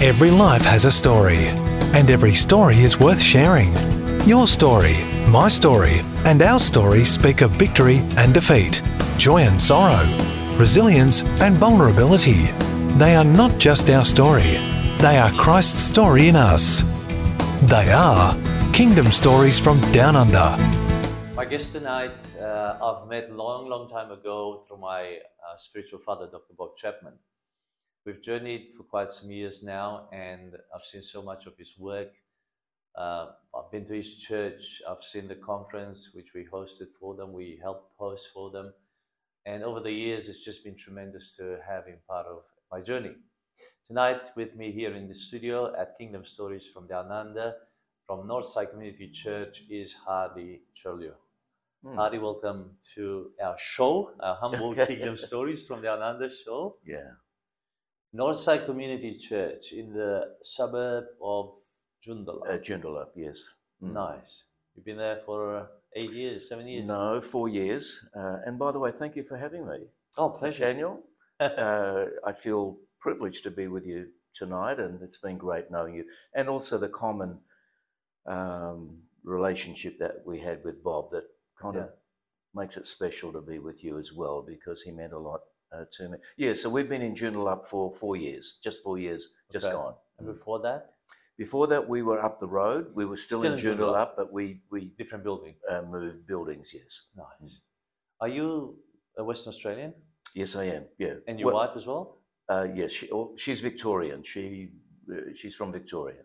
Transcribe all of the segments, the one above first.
Every life has a story, and every story is worth sharing. Your story, my story, and our story speak of victory and defeat, joy and sorrow, resilience and vulnerability. They are not just our story, they are Christ's story in us. They are Kingdom Stories from Down Under. My guest tonight, uh, I've met long, long time ago through my uh, spiritual father, Dr. Bob Chapman. We've journeyed for quite some years now, and I've seen so much of his work. Uh, I've been to his church, I've seen the conference which we hosted for them, we helped host for them. And over the years, it's just been tremendous to have him part of my journey. Tonight, with me here in the studio at Kingdom Stories from Down Under, from Northside Community Church, is Hardy Churlio. Hmm. Hardy, welcome to our show, our Humble Kingdom Stories from Down Under show. Yeah. Northside Community Church in the suburb of Joondalup. Uh, Joondalup, yes. Mm. nice. You've been there for uh, eight years, seven years. No, four years. Uh, and by the way, thank you for having me. Oh, pleasure. Daniel, uh, I feel privileged to be with you tonight, and it's been great knowing you. And also the common um, relationship that we had with Bob that kind of makes it special to be with you as well because he meant a lot uh, to me. Yeah, so we've been in Joondalup up for four years, just four years, just Okay. gone. And before that, Before that, we were up the road. We were still, Still in in Joondalup. Joondalup, but we, we different building. uh, moved buildings, yes. Nice. Are you a Western Australian? Yes, I am. Yeah. And your Well, wife as well? Uh, yes, she, oh, she's Victorian. She uh, she's from Victoria.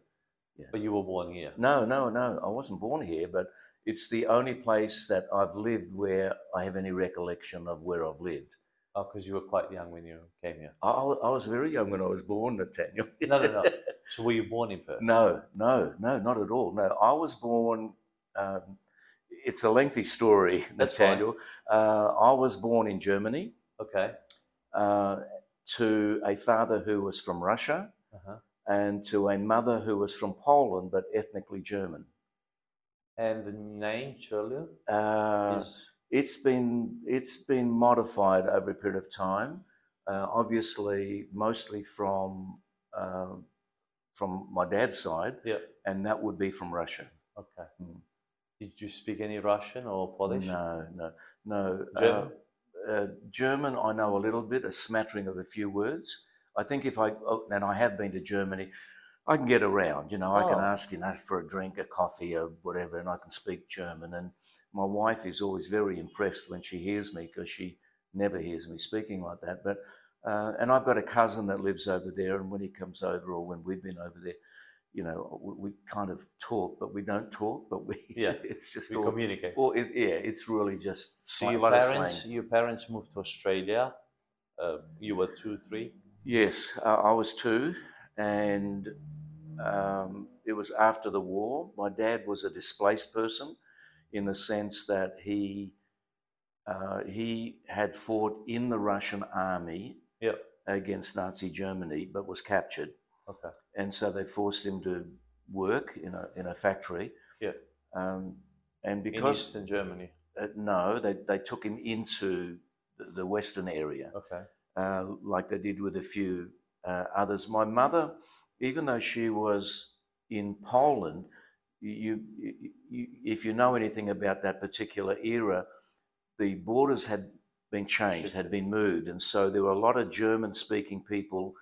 Yeah. But you were born here. No, no, no. I wasn't born here, but it's the only place that I've lived where I have any recollection of where I've lived. Oh, because you were quite young when you came here. I, I was very young when I was born, Nathaniel. No, no, no. So were you born in Perth? no, no, no, not at all. No, I was born. Um, it's a lengthy story, That's. Nathaniel. Uh, I was born in Germany Okay. uh, to a father who was from Russia. Uh-huh. and to a mother who was from Poland but ethnically German. And the name Churlio Uh, is it's been it's been modified over a period of time, uh, obviously mostly from uh, from my dad's side, yeah. and that would be from Russia. Okay. Mm. Did you speak any Russian or Polish? No, no, no. German? Uh, uh, German, I know a little bit, a smattering of a few words. I think if I, oh, and I have been to Germany, I can get around, you know, I can Oh. ask, you know, for a drink, a coffee, or whatever, and I can speak German. And my wife is always very impressed when she hears me because she never hears me speaking like that. But, uh, and I've got a cousin that lives over there, and when he comes over or when we've been over there, you know, we, we kind of talk, but we don't talk, but we, Yeah, it's just We all, communicate. well, it, yeah, it's really just So your a lot of parents, your parents moved to Australia. Uh, you were two, three. Yes, uh, I was two, and um, it was after the war. My dad was a displaced person, in the sense that he uh, he had fought in the Russian army Yeah. against Nazi Germany, but was captured, Okay. and so they forced him to work in a in a factory. Yeah. Um, and In Eastern Germany. uh, no, they, they took him into the, the western area Okay. uh, like they did with a few uh, others. My mother, even though she was in Poland, you, you, you, if you know anything about that particular era, the borders had been changed, had been moved, and so there were a lot of German-speaking people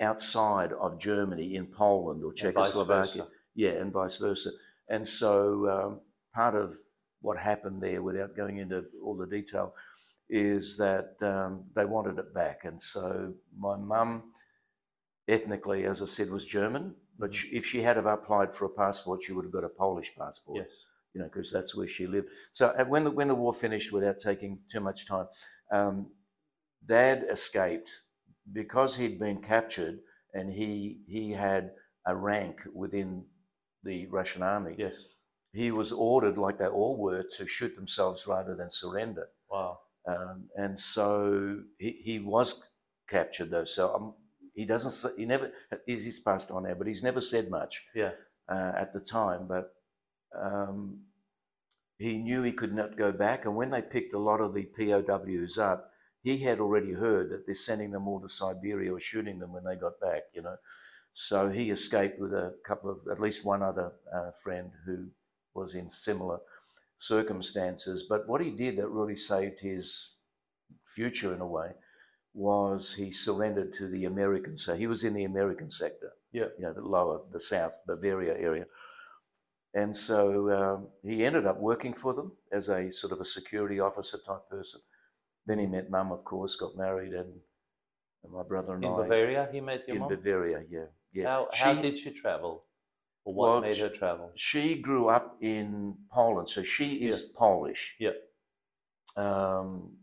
outside of Germany in Poland or Czechoslovakia. versa. Yeah, and vice versa. And so um, part of what happened there, without going into all the detail, is that um, they wanted it back. And so my mum, ethnically, as I said, was German. But she, if she had have applied for a passport, she would have got a Polish passport Yes. you know, because that's where she lived. So uh, when the, when the war finished, without taking too much time, um, Dad escaped because he'd been captured and he he had a rank within the Russian army. Yes. He was ordered, like they all were, to shoot themselves rather than surrender. Wow. Um, and so he, he was captured though. So um, he doesn't. He never. He's, passed on now, but he's never said much Yeah. uh, at the time, but um, he knew he could not go back. And when they picked a lot of the POWs up, he had already heard that they're sending them all to Siberia or shooting them when they got back, you know. So he escaped with a couple of, at least one other uh, friend who was in similar circumstances. But what he did that really saved his future in a way was he surrendered to the American. So he was in the American sector, Yeah. you know, the lower, the South Bavaria area. And so um, he ended up working for them as a sort of a security officer type person. Then he met mum, of course, got married, and, and my brother and In I In Bavaria, he met your in mom. Bavaria. Yeah, yeah. How, she, how did she travel? Or what Well, made her travel? she grew up in Poland, so she is Polish. Yeah. Um,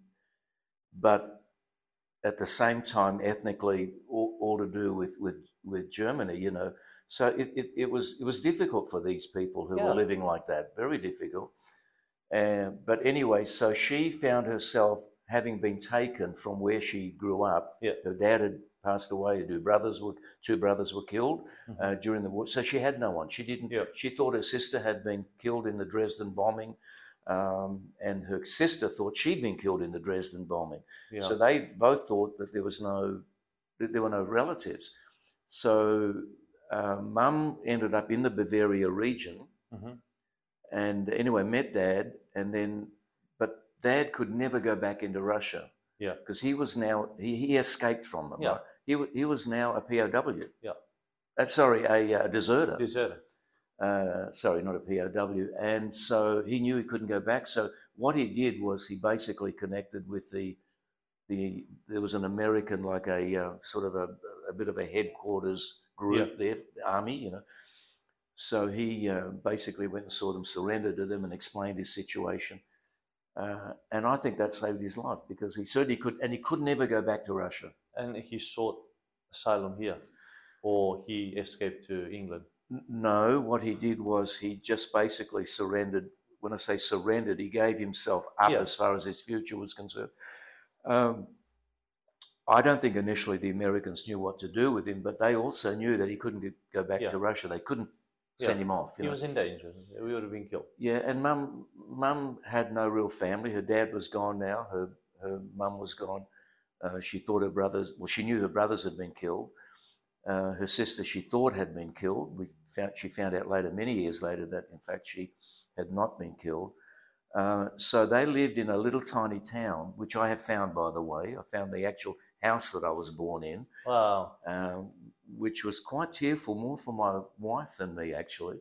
but at the same time, ethnically, all, all to do with, with, with Germany, you know. So it, it, it was it was difficult for these people who Yeah. were living like that, very difficult. Uh, but anyway, so she found herself having been taken from where she grew up. Yeah. Her dad had passed away. Her two brothers were two brothers were killed Mhm. uh, during the war. So she had no one. She didn't. Yeah. She thought her sister had been killed in the Dresden bombing, um, and her sister thought she'd been killed in the Dresden bombing. yeah. So they both thought that there was no, that there were no relatives. So uh, Mum ended up in the Bavaria region, Mhm. and anyway met Dad, and then, but Dad could never go back into Russia. Yeah. Because he was now he, he escaped from them. Yeah. Right? He he was now a POW. Yeah. Uh, sorry, a, uh deserter. Deserted. Uh, sorry, not a POW. And so he knew he couldn't go back. So what he did was he basically connected with the the there was an American like a uh, sort of a, a bit of a headquarters group there, the army, you know. So he uh, basically went and saw them, surrendered to them, and explained his situation. Uh, and I think that saved his life because he certainly could, and he could never go back to Russia. And he sought asylum here. Or he escaped to England. No, what he did was he just basically surrendered. When I say surrendered, he gave himself up Yeah. as far as his future was concerned. Um, I don't think initially the Americans knew what to do with him, but they also knew that he couldn't go back Yeah. to Russia. They couldn't Yeah. send him off. He know? was in danger. We would have been killed. Yeah, and mum, mum had no real family. Her dad was gone now. Her her mum was gone. Uh, she thought her brothers. Well, she knew her brothers had been killed. Uh, her sister, she thought had been killed. We found she found out later, many years later, that in fact she had not been killed. Uh, so they lived in a little tiny town, which I have found, by the way. I found the actual house that I was born in Wow. um, which was quite tearful, more for my wife than me actually.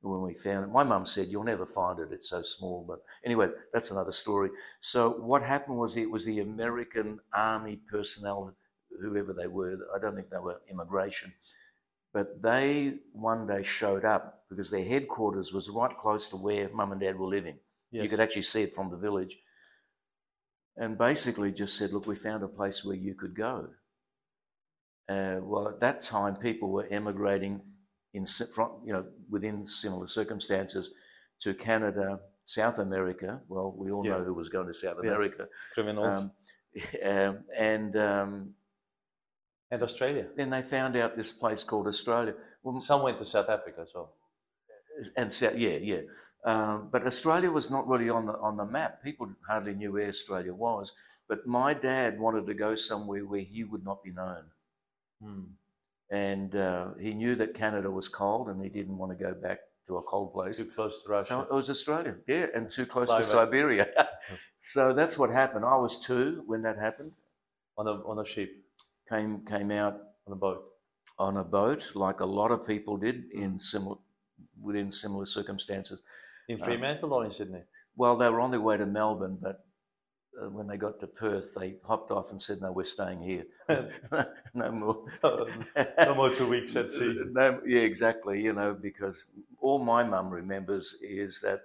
When we found it, my mum said, "You'll never find it; it's so small." But anyway, that's another story. So what happened was it was the American Army personnel, whoever they were. I don't think they were immigration, but they one day showed up because their headquarters was right close to where mum and dad were living. Yes. You could actually see it from the village. And basically just said, look, we found a place where you could go. Uh, well, at that time, people were emigrating in, from, you know, within similar circumstances to Canada, South America. Well, we all know who was going to South Yeah. America. Criminals. Um, um, and um, and Australia. then they found out this place called Australia. Well, Some went to South Africa as well. and so, yeah, yeah. Um, but Australia was not really on the on the map. People hardly knew where Australia was. But my dad wanted to go somewhere where he would not be known, Hmm. and uh, he knew that Canada was cold, and he didn't want to go back to a cold place. Too close to Russia. So it was Australia, yeah, and too close Fly to back. Siberia. so that's what happened. I was two when that happened. on a on a ship, Came came out on a boat. on a boat, like a lot of people did in similar within similar circumstances. In Uh, Fremantle or in Sydney? Well, they were on their way to Melbourne, but uh, when they got to Perth, they hopped off and said, "No, we're staying here. no more. no more two weeks at sea. No, yeah, exactly. You know, because all my mum remembers is that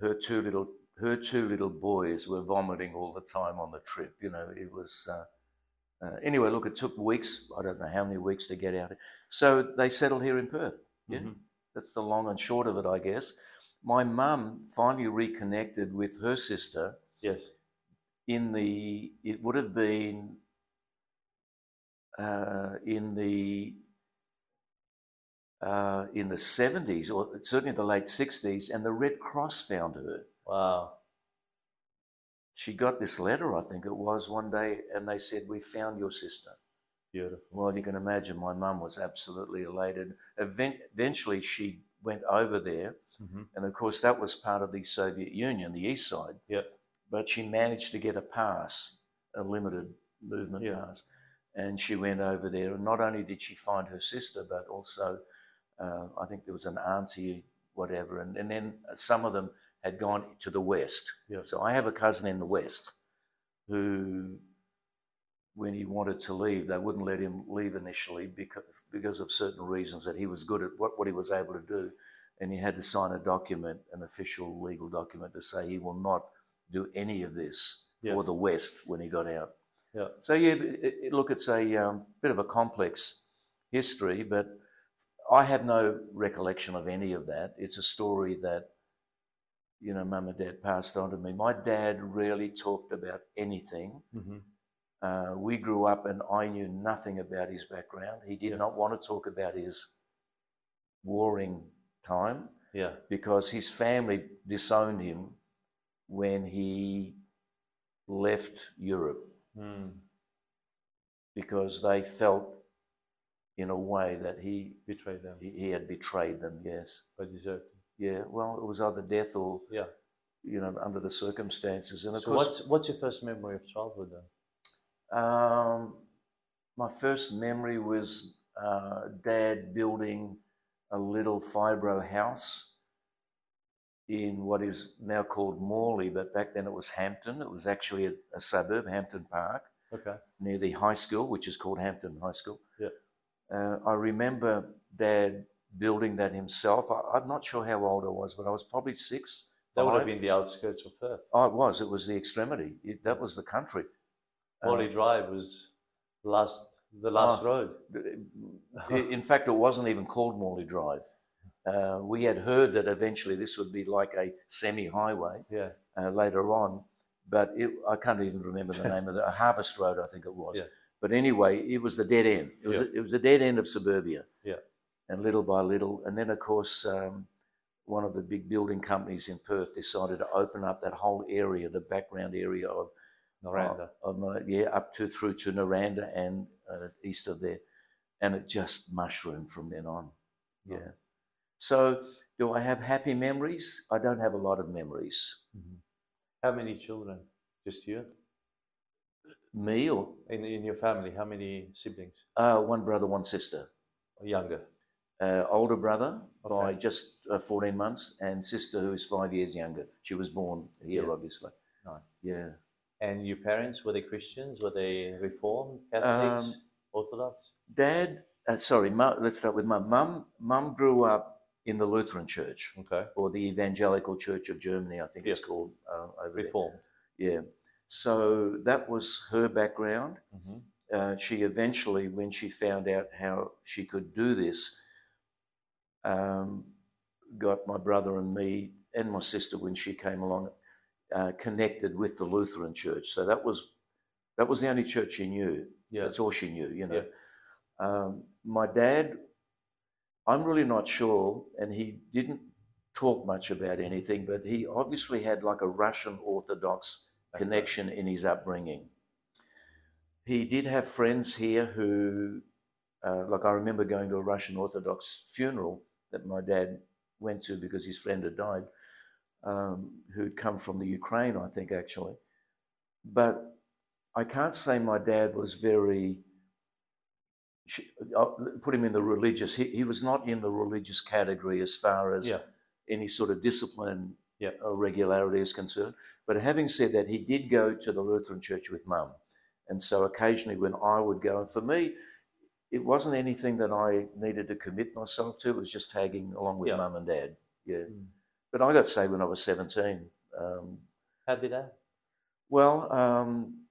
her two little her two little boys were vomiting all the time on the trip. You know, it was. Uh, uh, anyway, look, it took weeks. I don't know how many weeks to get out. So they settled here in Perth. Yeah, Mhm. that's the long and short of it, I guess. My mum finally reconnected with her sister Yes. in the it would have been uh, in the uh, in the seventies or certainly the late sixties, and the Red Cross found her. Wow. She got this letter, I think it was, one day, and they said, "We found your sister." Beautiful. Well, you can imagine my mum was absolutely elated. Event- eventually, she went over there, hmm and of course, that was part of the Soviet Union, the east side. Yep. But she managed to get a pass, a limited movement Yeah. pass, and she went over there. And not only did she find her sister, but also uh, I think there was an auntie, whatever, and, and then some of them had gone to the west. Yeah. So I have a cousin in the west who, when he wanted to leave, they wouldn't let him leave initially because because of certain reasons that he was good at what, what he was able to do, and he had to sign a document, an official legal document, to say he will not do any of this Yeah. for the West when he got out. Yeah. So yeah, it, it, look, it's a um, bit of a complex history, but I have no recollection of any of that. It's a story that you know, mum and dad passed on to me. My dad rarely talked about anything. hmm Uh, we grew up and I knew nothing about his background. He did Yeah. not want to talk about his warring time Yeah. because his family disowned him when he left Europe Mm. because they felt in a way that he betrayed them. he he had betrayed them yes By deserting. Yeah well it was either death or Yeah. you know under the circumstances and of So course what's what's your first memory of childhood then? Um, my first memory was uh, dad building a little fibro house in what is now called Morley, but back then it was Hampton. It was actually a, a suburb, Hampton Park, Okay. near the high school, which is called Hampton High School. Yeah. Uh, I remember dad building that himself. I, I'm not sure how old I was, but I was probably six. That would have been the outskirts of Perth. Oh, it was. It was the extremity. It, that was the country. Morley Drive was last the last Ah. road. In fact, it wasn't even called Morley Drive. Uh, we had heard that eventually this would be like a semi-highway Yeah. uh, later on, but it, I can't even remember the name of it. A harvest Road, I think it was. Yeah. But anyway, it was the dead end. It was Yeah. it was the dead end of suburbia. And little by little, and then of course, um, one of the big building companies in Perth decided to open up that whole area, the background area of Noranda. of my, yeah, up to through to Noranda and uh, east of there, and it just mushroomed from then on. Yeah. So, do I have happy memories? I don't have a lot of memories. Mhm. How many children? Just you? Me or In in your family, how many siblings? uh, one brother, one sister. Younger? Uh, older brother by Okay. just uh, 14 months, and sister who's five years younger. She was born here, Yeah. obviously. Nice. Yeah. And your parents were they Christians? Were they Reformed, Catholics, Um, Orthodox? Dad, uh, sorry, mum, let's start with mum. Mum, mum grew up in the Lutheran Church Okay. or the Evangelical Church of Germany, I think it's called uh, over there. Reformed. Yeah. So that was her background. hmm Uh, she eventually, when she found out how she could do this, um, got my brother and me and my sister when she came along uh, connected with the Lutheran Church. So that was that was the only church she knew. Yeah. That's all she knew. You know. Um, my dad, I'm really not sure, and he didn't talk much about anything, but he obviously had like a Russian Orthodox connection in his upbringing. He did have friends here who, uh, like I remember going to a Russian Orthodox funeral that my dad went to because his friend had died, um, who'd come from the Ukraine, I think, actually. But I can't say my dad was very, I'll put him in the religious, he, he was not in the religious category as far as Yeah. any sort of discipline Yeah. or regularity is concerned. But having said that, he did go to the Lutheran church with mum. And so occasionally when I would go, and for me, it wasn't anything that I needed to commit myself to. It was just tagging along with Yeah. mum and dad. Yeah. Mm. But I got saved when I was 17. Um, How did that? well, um,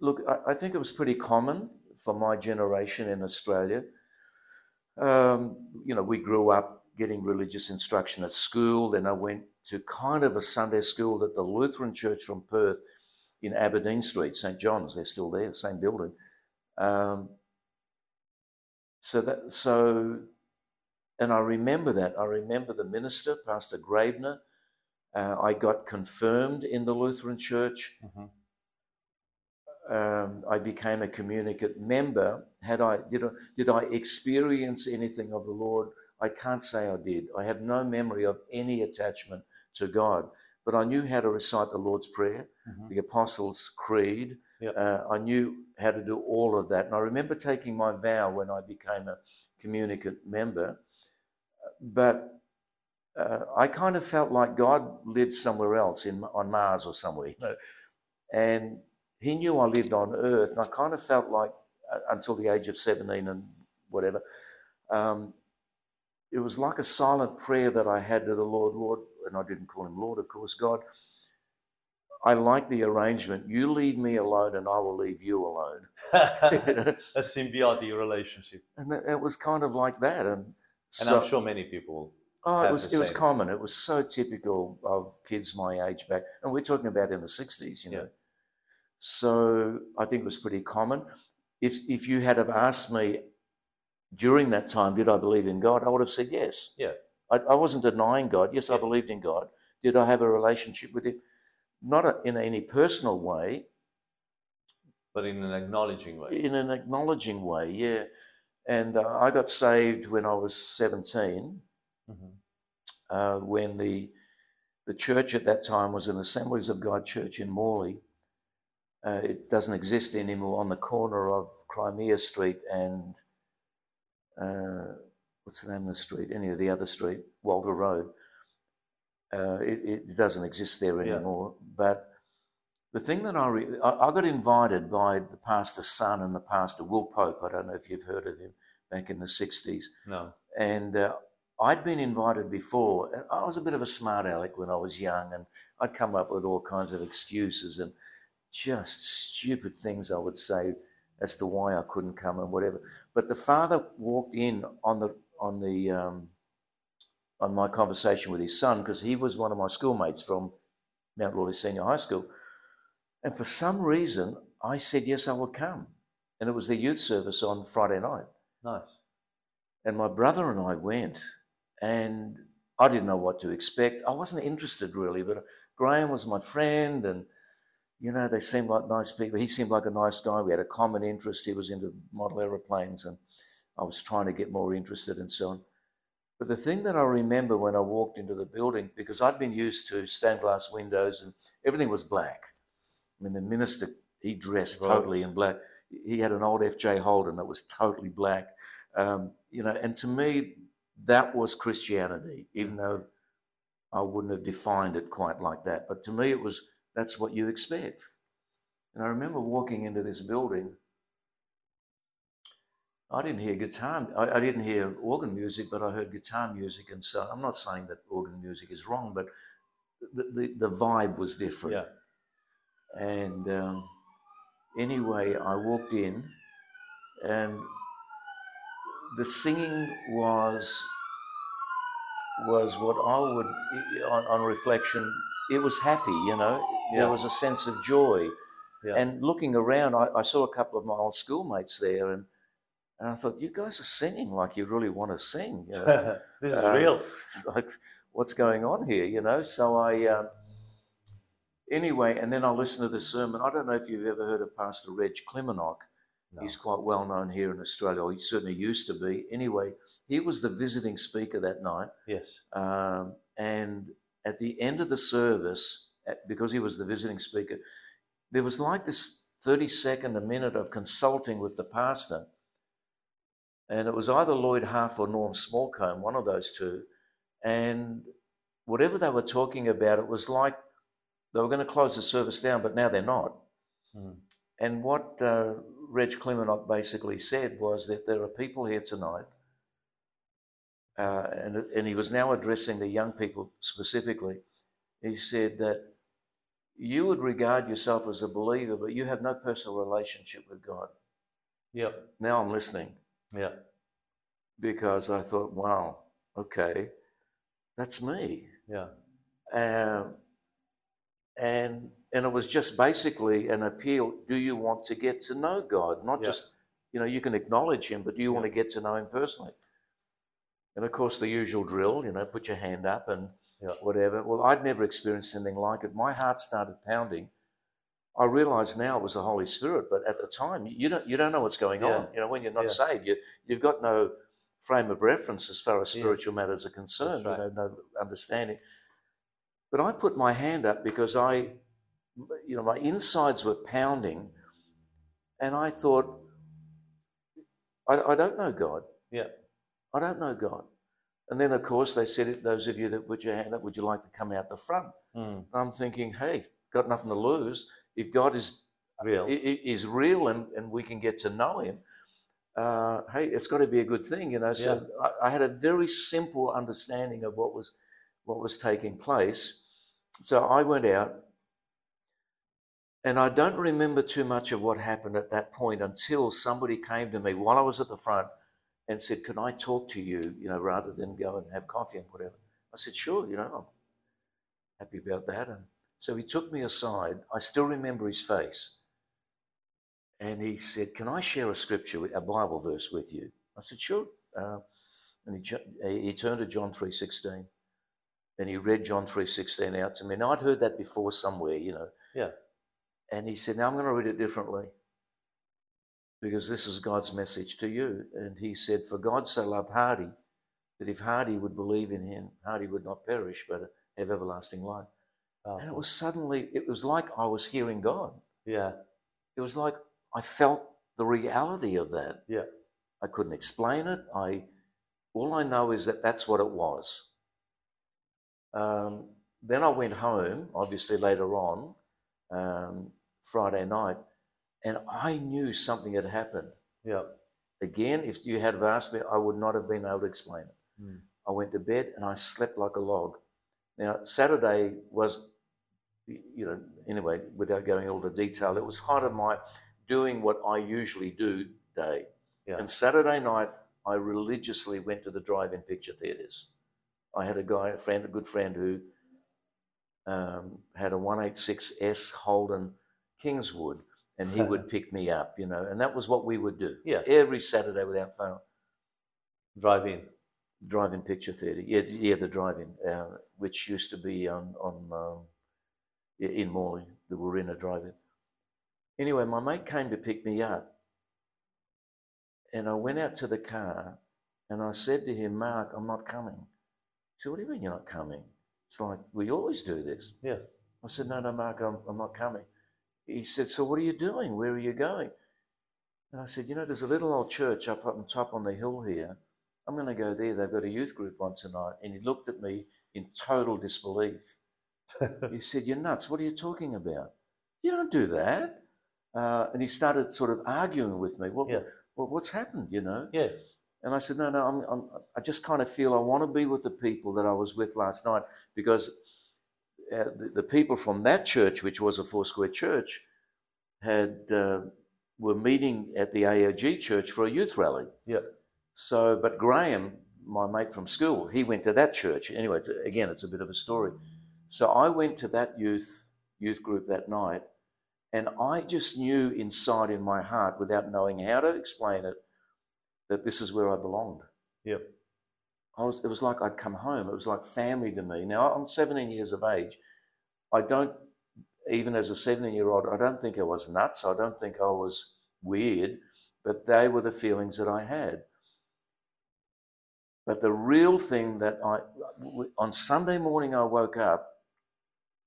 look, I, I think it was pretty common for my generation in Australia. Um, you know, we grew up getting religious instruction at school. Then I went to kind of a Sunday school at the Lutheran Church from Perth in Aberdeen Street, St. John's. They're still there, the same building. So that, so, and I remember that. I remember the minister, Pastor Graebner. Uh, I got confirmed in the Lutheran Church Mhm. um, I became a communicant member, had I did, I did I experience anything of the Lord? I can't say I did. I have no memory of any attachment to God, but I knew how to recite the Lord's Prayer, Mhm. the Apostles' Creed. Yep. Uh, I knew how to do all of that, and I remember taking my vow when I became a communicant member. But uh, I kind of felt like God lived somewhere else in on Mars or somewhere, you know, and He knew I lived on Earth. I kind of felt like uh, until the age of seventeen and whatever. Um, it was like a silent prayer that I had to the Lord, Lord, and I didn't call him Lord, of course, God. I like the arrangement. You leave me alone, and I will leave you alone. A symbiotic relationship. and it was kind of like that. And, And so, I'm sure many people. oh, it was it was common. It was so typical of kids my age back, and we're talking about in the '60s, you know. Yeah. So I think it was pretty common. If if you had have asked me during that time, did I believe in God? I would have said yes. Yeah. I, I wasn't denying God. Yes, I believed in God. Did I have a relationship with Him? Not a, in any personal way, but in an acknowledging way. in an acknowledging way, yeah. And uh, I got saved when I was 17, Mhm. uh, when the the church at that time was an Assemblies of God church in Morley. Uh, it doesn't exist anymore on the corner of Crimea Street and uh, what's the name of the street? Any of the other street, Walter Road. Uh, it, it doesn't exist there Yeah. anymore. But the thing that I, re- I I got invited by the pastor's son and the pastor Will Pope. I don't know if you've heard of him back in the '60s No. and uh, I'd been invited before. and I was a bit of a smart aleck when I was young, and I'd come up with all kinds of excuses and just stupid things I would say as to why I couldn't come and whatever. But the father walked in on the on the um, on my conversation with his son because he was one of my schoolmates from Mount Lawley Senior High School, and for some reason I said yes, I would come, and it was the youth service on Friday night. Nice. And my brother and I went, and I didn't know what to expect. I wasn't interested really, but Graham was my friend, and you know, they seemed like nice people. He seemed like a nice guy. We had a common interest. He was into model aeroplanes, and I was trying to get more interested and so on. But the thing that I remember when I walked into the building, because I'd been used to stained glass windows and everything was black. I mean, the minister, he dressed totally in black. He had an old FJ Holden that was totally black. Um, you know, and to me, that was Christianity, even though I wouldn't have defined it quite like that. But to me, it was that's what you expect. And I remember walking into this building. I didn't hear guitar. I, I didn't hear organ music, but I heard guitar music, and so I'm not saying that organ music is wrong, but the the, the vibe was different. Yeah. And um, anyway, I walked in, and the singing was was what I would, on, on reflection, it was happy. You know, Yeah. there was a sense of joy. Yeah. And looking around, I, I saw a couple of my old schoolmates there, and and I thought, you guys are singing like you really want to sing. You know? this is Uh, real. like, what's going on here? You know. So I, um, anyway, and then I listened to the sermon. I don't know if you've ever heard of Pastor Reg Klimionok. No. He's quite well known here in Australia. Or he certainly used to be. Anyway, he was the visiting speaker that night, Yes. um, and at the end of the service, at- because he was the visiting speaker, there was like this thirty second, a minute of consulting with the pastor. And it was either Lloyd Half or Norm Smallcombe, one of those two. And whatever they were talking about, it was like they were going to close the service down, but now they're not. Mm. And what uh, Reg Klimionok basically said was that there are people here tonight, uh, and, and he was now addressing the young people specifically. He said that you would regard yourself as a believer, but you have no personal relationship with God. Yep. Now I'm listening Yeah. because I thought, wow, okay, that's me. Yeah. Um, and and it was just basically an appeal. Do you want to get to know God? Not Yeah. just you know you can acknowledge Him, but do you Yeah. want to get to know Him personally? And of course, the usual drill, you know, put your hand up and Yeah. whatever. Well, I'd never experienced anything like it. My heart started pounding, I realise now it was the Holy Spirit, but at the time you don't you don't know what's going Yeah. on. You know, when you're not Yeah. saved, you you've got no frame of reference as far as Yeah. spiritual matters are concerned. right. You know, no understanding. But I put my hand up because I, you know, my insides were pounding, and I thought, I, I don't know God. Yeah. I don't know God. And then, of course, they said, those of you that put your hand up, would you like to come out the front? Mm. And I'm thinking, hey, got nothing to lose. If God is Real. is real and, and we can get to know Him, uh, hey, it's got to be a good thing, you know. So I, I had a very simple understanding of what was what was taking place. So I went out, and I don't remember too much of what happened at that point until somebody came to me while I was at the front and said, "Can I talk to you?" You know, rather than go and have coffee and whatever. I said, "Sure." You know, I'm happy about that. And so he took me aside. I still remember his face. And he said, Can I share a scripture, a Bible verse with you? I said, Sure. Uh, and he, he turned to John 3.16 and he read John 3.16 out to me. Now, I'd heard that before somewhere, you know. Yeah. And he said, Now I'm going to read it differently because this is God's message to you. And he said, For God so loved Hardy that if Hardy would believe in him, Hardy would not perish but have everlasting life. And it was suddenly, it was like I was hearing God. Yeah. It was like I felt the reality of that. Yeah. I couldn't explain it. I, all I know is that that's what it was. Um, then I went home, obviously later on, um, Friday night, and I knew something had happened. Yeah. Again, if you had asked me, I would not have been able to explain it. Mm. I went to bed and I slept like a log. Now, Saturday was, you know, anyway, without going into the detail, it was kind of my doing what I usually do day. Yeah. And Saturday night, I religiously went to the drive-in picture theatres. I had a guy, a friend, a good friend who um, had a 186S Holden Kingswood, and he would pick me up, you know, and that was what we would do Yeah. every Saturday without fail. Drive in. Drive-in picture theatre, yeah, yeah, the drive-in, uh, which used to be on on um, in Morley, the Warina drive-in. Anyway, my mate came to pick me up, and I went out to the car, and I said to him, "Mark, I'm not coming." He said, "What do you mean you're not coming?" It's like we always do this. Yeah. I said, "No, no, Mark, I'm, I'm not coming." He said, "So what are you doing? Where are you going?" And I said, "You know, there's a little old church up up on top on the hill here." I'm going to go there. They've got a youth group on tonight. And he looked at me in total disbelief. He said, You're nuts. What are you talking about? You don't do that. Uh, and he started sort of arguing with me. What, Yeah. what, what's happened, you know? Yeah. And I said, No, no, I'm, I'm, I just kind of feel I want to be with the people that I was with last night because uh, the, the people from that church, which was a four square church, had uh, were meeting at the AOG church for a youth rally. Yeah. So, but Graham, my mate from school, he went to that church. Anyway, it's, again, it's a bit of a story. So I went to that youth youth group that night, and I just knew inside in my heart, without knowing how to explain it, that this is where I belonged. Yep. I was, it was like I'd come home. It was like family to me. Now I'm 17 years of age. I don't, even as a 17 year old, I don't think I was nuts. I don't think I was weird, but they were the feelings that I had. But the real thing that I, on Sunday morning, I woke up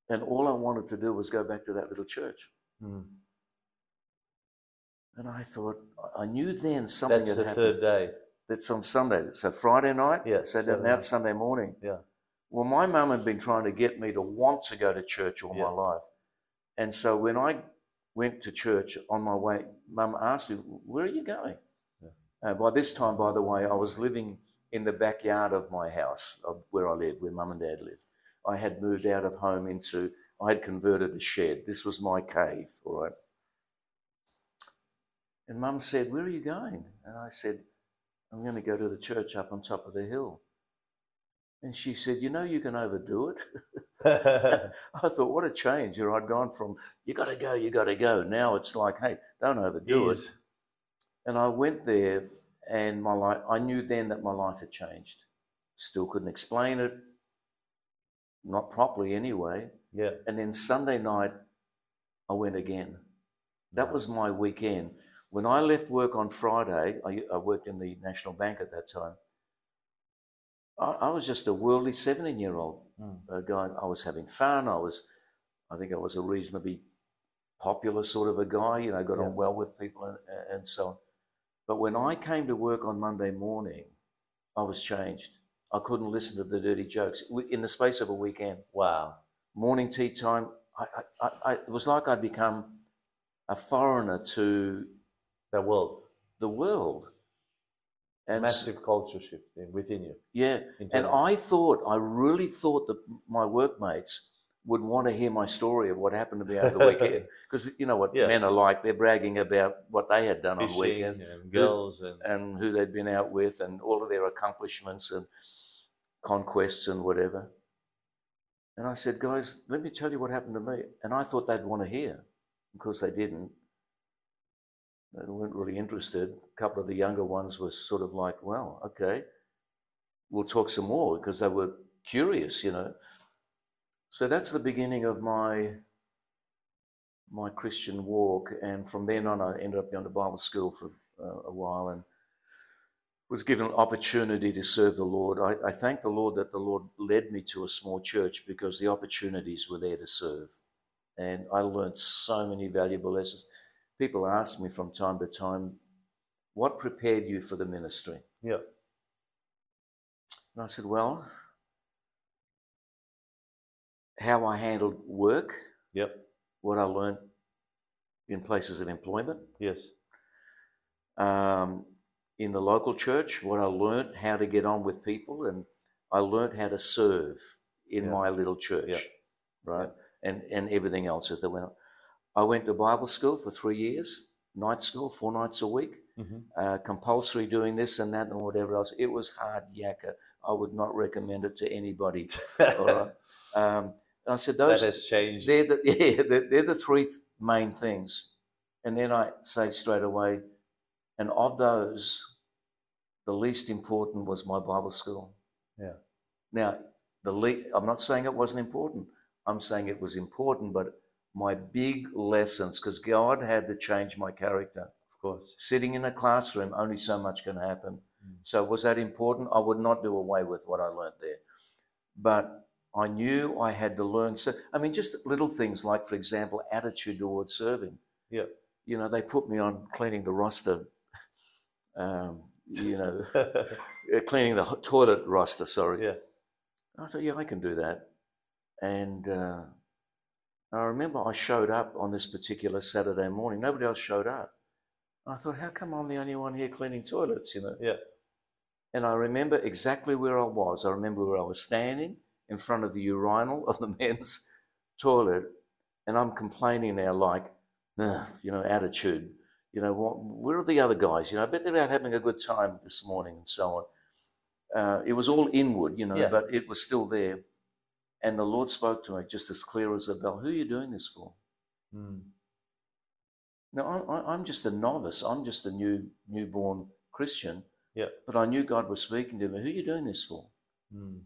and all I wanted to do was go back to that little church. Mm. And I thought, I knew then something That's had the happened. third day. That's on Sunday. So Friday night, Yeah, Saturday, now it's Sunday morning. Yeah. Well, my mum had been trying to get me to want to go to church all Yeah. my life. And so when I went to church on my way, mum asked me, Where are you going? Yeah. Uh, by this time, by the way, I was living in the backyard of my house, of where I lived, where mum and dad lived. I had moved out of home into, I had converted a shed. This was my cave, all right. And mum said, Where are you going? And I said, I'm going to go to the church up on top of the hill. And she said, You know, you can overdo it. I thought, what a change. You know, I'd gone from, you got to go, you got to go. Now it's like, hey, don't overdo it. And I went there and my life, I knew then that my life had changed. Still couldn't explain it, not properly anyway. Yeah. And then Sunday night, I went again. That was my weekend. When I left work on Friday, I, I worked in the National Bank at that time. I, I was just a worldly 17 year old Mm. uh, guy. I was having fun. I was, I think I was a reasonably popular sort of a guy, you know, got Yeah. on well with people and, and so on. But when I came to work on Monday morning, I was changed. I couldn't listen to the dirty jokes in the space of a weekend. Wow. Morning tea time, I, I, I, it was like I'd become a foreigner to The world. the world. And Massive culture shift within you. yeah, and. I thought, I really thought that my workmates would want to hear my story of what happened to me over the weekend. Because you know what Yeah. men are like, they're bragging about what they had done on Fishing weekends and girls and and who they'd been out with and all of their accomplishments and conquests and whatever. And I said, guys, let me tell you what happened to me. And I thought they'd want to hear. Of course, they didn't. They weren't really interested. A couple of the younger ones were sort of like, well, okay, we'll talk some more because they were curious, you know. So that's the beginning of my my Christian walk, and from then on, I ended up going to Bible school for uh, a while and was given an opportunity to serve the Lord. I, I thank the Lord that the Lord led me to a small church because the opportunities were there to serve, and I learned so many valuable lessons. People ask me from time to time, "What prepared you for the ministry?" yeah. And I said, Well, how I handled work, Yep. what I learned in places of employment, Yes. um, in the local church, what I learned how to get on with people, and I learned how to serve in Yeah. my little church, Yeah. right? And, and everything else as they went on. I went to Bible school for three years, night school, four nights a week. hmm uh, compulsory doing this and that and whatever else. It was hard yakka. I would not recommend it to anybody. Right. Um, and I said, those. that has changed. they're the yeah, they're, they're the three th- main things. And then I say straight away, and of those, the least important was my Bible school. Yeah. Now, the le- I'm not saying it wasn't important. I'm saying it was important, but my big lessons, because God had to change my character Of course. sitting in a classroom, only so much can happen. Mm. So, was that important? I would not do away with what I learned there. But I knew I had to learn. So, I mean, just little things like, for example, attitude towards serving. Yeah. You know, they put me on cleaning the roster, um, you know, uh, cleaning the toilet roster, sorry. yeah. I thought, yeah, I can do that. And uh, I remember I showed up on this particular Saturday morning. Nobody else showed up. I thought, how come I'm the only one here cleaning toilets, you know? Yeah. And I remember exactly where I was. I remember where I was standing in front of the urinal of the men's toilet. And I'm complaining now, like, you know, attitude. You know, what, where are the other guys? You know, I bet they're out having a good time this morning and so on. Uh, it was all inward, you know, Yeah. but it was still there. And the Lord spoke to me just as clear as a bell. Who are you doing this for? Mm. Now, I'm, I- I'm just a novice. I'm just a new newborn Christian. Yeah. But I knew God was speaking to me. Who are you doing this for? Mm.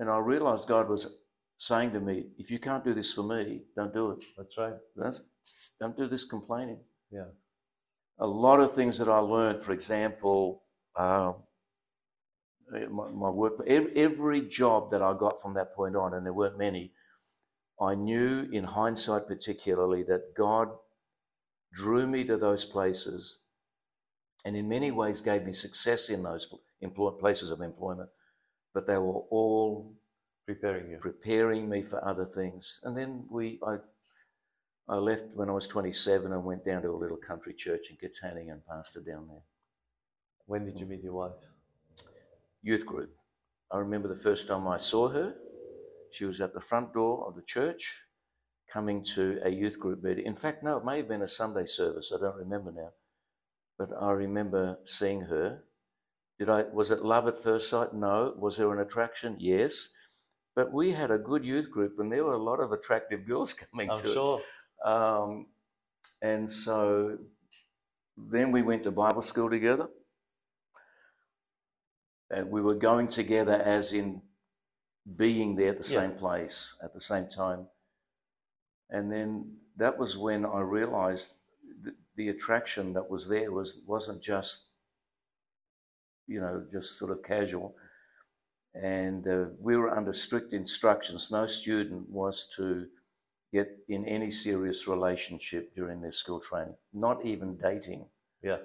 And I realized God was saying to me, if you can't do this for me, don't do it. That's right. That's, don't do this complaining. Yeah. A lot of things that I learned, for example, uh, my, my work, every, every job that I got from that point on, and there weren't many, I knew in hindsight particularly that God drew me to those places and in many ways gave me success in those places of employment, but they were all Preparing you. preparing me for other things. And then we, I, I left when I was 27 and went down to a little country church in Katanning and pastored down there. When did you meet your wife? Youth group. I remember the first time I saw her. She was at the front door of the church coming to a youth group meeting. In fact, no, it may have been a Sunday service. I don't remember now. But I remember seeing her. Did I was it love at first sight? No. Was there an attraction? Yes. But we had a good youth group and there were a lot of attractive girls coming I'm to sure. it. Um, and so then we went to Bible school together. And we were going together as in being there at the Yeah. same place at the same time. And then that was when I realized the, the attraction that was there was wasn't just you know just sort of casual. And uh, we were under strict instructions. No student was to get in any serious relationship during their school training not even dating. Yeah.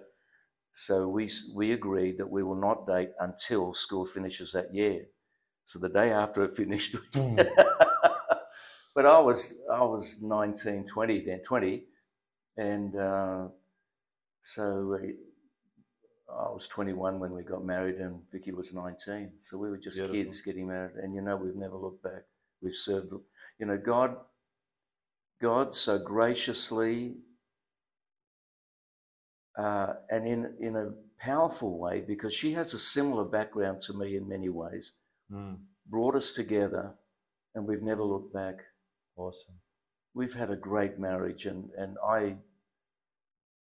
so we we agreed that we will not date until school finishes that year. So the day after it finished, but I was I was 19, 20 then, 20, and uh, so I was 21 when we got married, and Vicky was 19. So we were just Beautiful. kids getting married, and you know we've never looked back. We've served, you know, God. God so graciously uh, and in in a powerful way because she has a similar background to me in many ways Mm, brought us together and we've never looked back awesome. we've had a great marriage and and i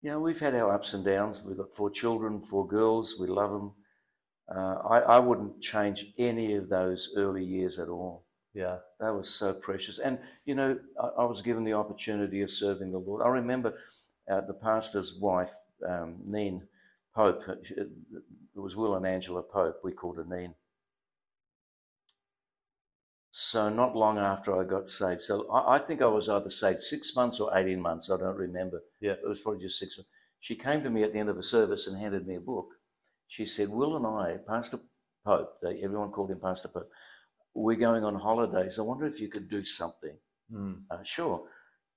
you know we've had our ups and downs we've got four children four girls we love them uh, I, I wouldn't change any of those early years at all Yeah. that was so precious. And, you know, I, I was given the opportunity of serving the Lord. I remember uh, the pastor's wife, um, Neen Pope, uh, she- it was Will and Angela Pope, we called her Neen. So, not long after I got saved, so I, I think I was either saved six months or 18 months, I don't remember. Yeah. It was probably just six months. She came to me at the end of a service and handed me a book. She said, Will and I, Pastor Pope, they, everyone called him Pastor Pope, we're going on holidays. I wonder if you could do something. Mm. Uh, sure.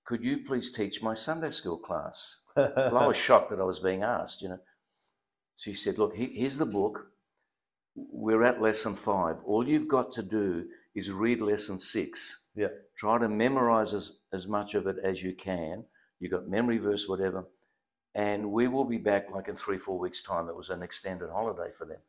Could you please teach my Sunday school class? Well, I was shocked that I was being asked, you know. She said, Look, he- here's the book. We're at lesson five. All you've got to do is read lesson six. Yeah. Try to memorize as, as much of it as you can. You got memory verse, whatever. And we will be back like in three, four weeks' time. It was an extended holiday for them.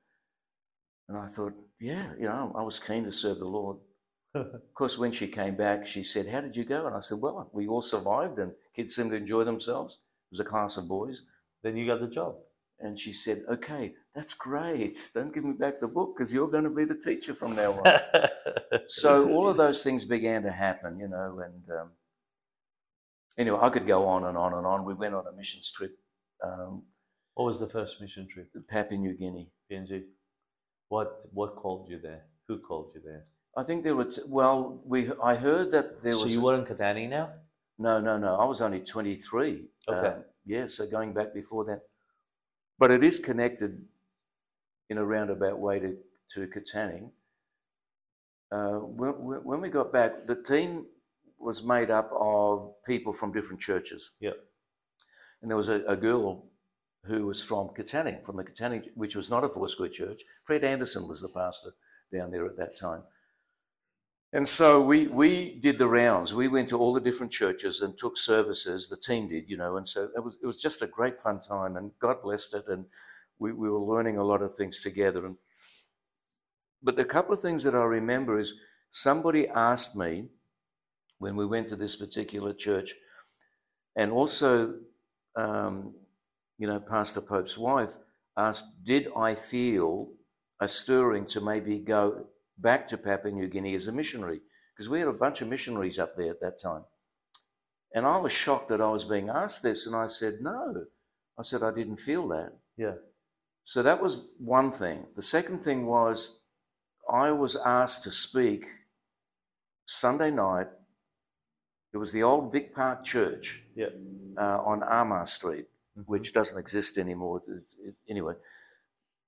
And I thought, yeah, you know, I was keen to serve the Lord. Of course, when she came back, she said, How did you go? And I said, Well, we all survived and kids seemed to enjoy themselves. It was a class of boys. then you got the job. And she said, Okay, that's great. Don't give me back the book because you're going to be the teacher from now on. so all of those things began to happen, you know. And um, anyway, I could go on and on and on. We went on a missions trip um, what was the first mission trip? Papua New Guinea. PNG. What what called you there? Who called you there? I think there were, t- well, we, I heard that there so was. you were in Katanning now? No, no, no. I was only 23. Okay. Um, yeah, so going back before that. But it is connected in a roundabout way to, to Katanning. Uh, when, when when we got back, the team was made up of people from different churches. Yep. And there was a, a girl who was from Katanning, from the Katanning, which was not a Four Square church. Fred Anderson was the pastor down there at that time. And so we, we did the rounds. We went to all the different churches and took services. The team did, you know, and so it was it was just a great fun time. And God blessed it, and we, we were learning a lot of things together. And but a couple of things that I remember is somebody asked me when we went to this particular church, and also, um, you know, Pastor Pope's wife asked, "Did I feel a stirring to maybe go back to Papua New Guinea as a missionary because we had a bunch of missionaries up there at that time. And I was shocked that I was being asked this, and I said, No. I said, I didn't feel that. Yeah. So that was one thing. The second thing was, I was asked to speak Sunday night. It was the old Vic Park Church Yeah. uh, on Armagh Street, Mhm. which doesn't exist anymore. Anyway,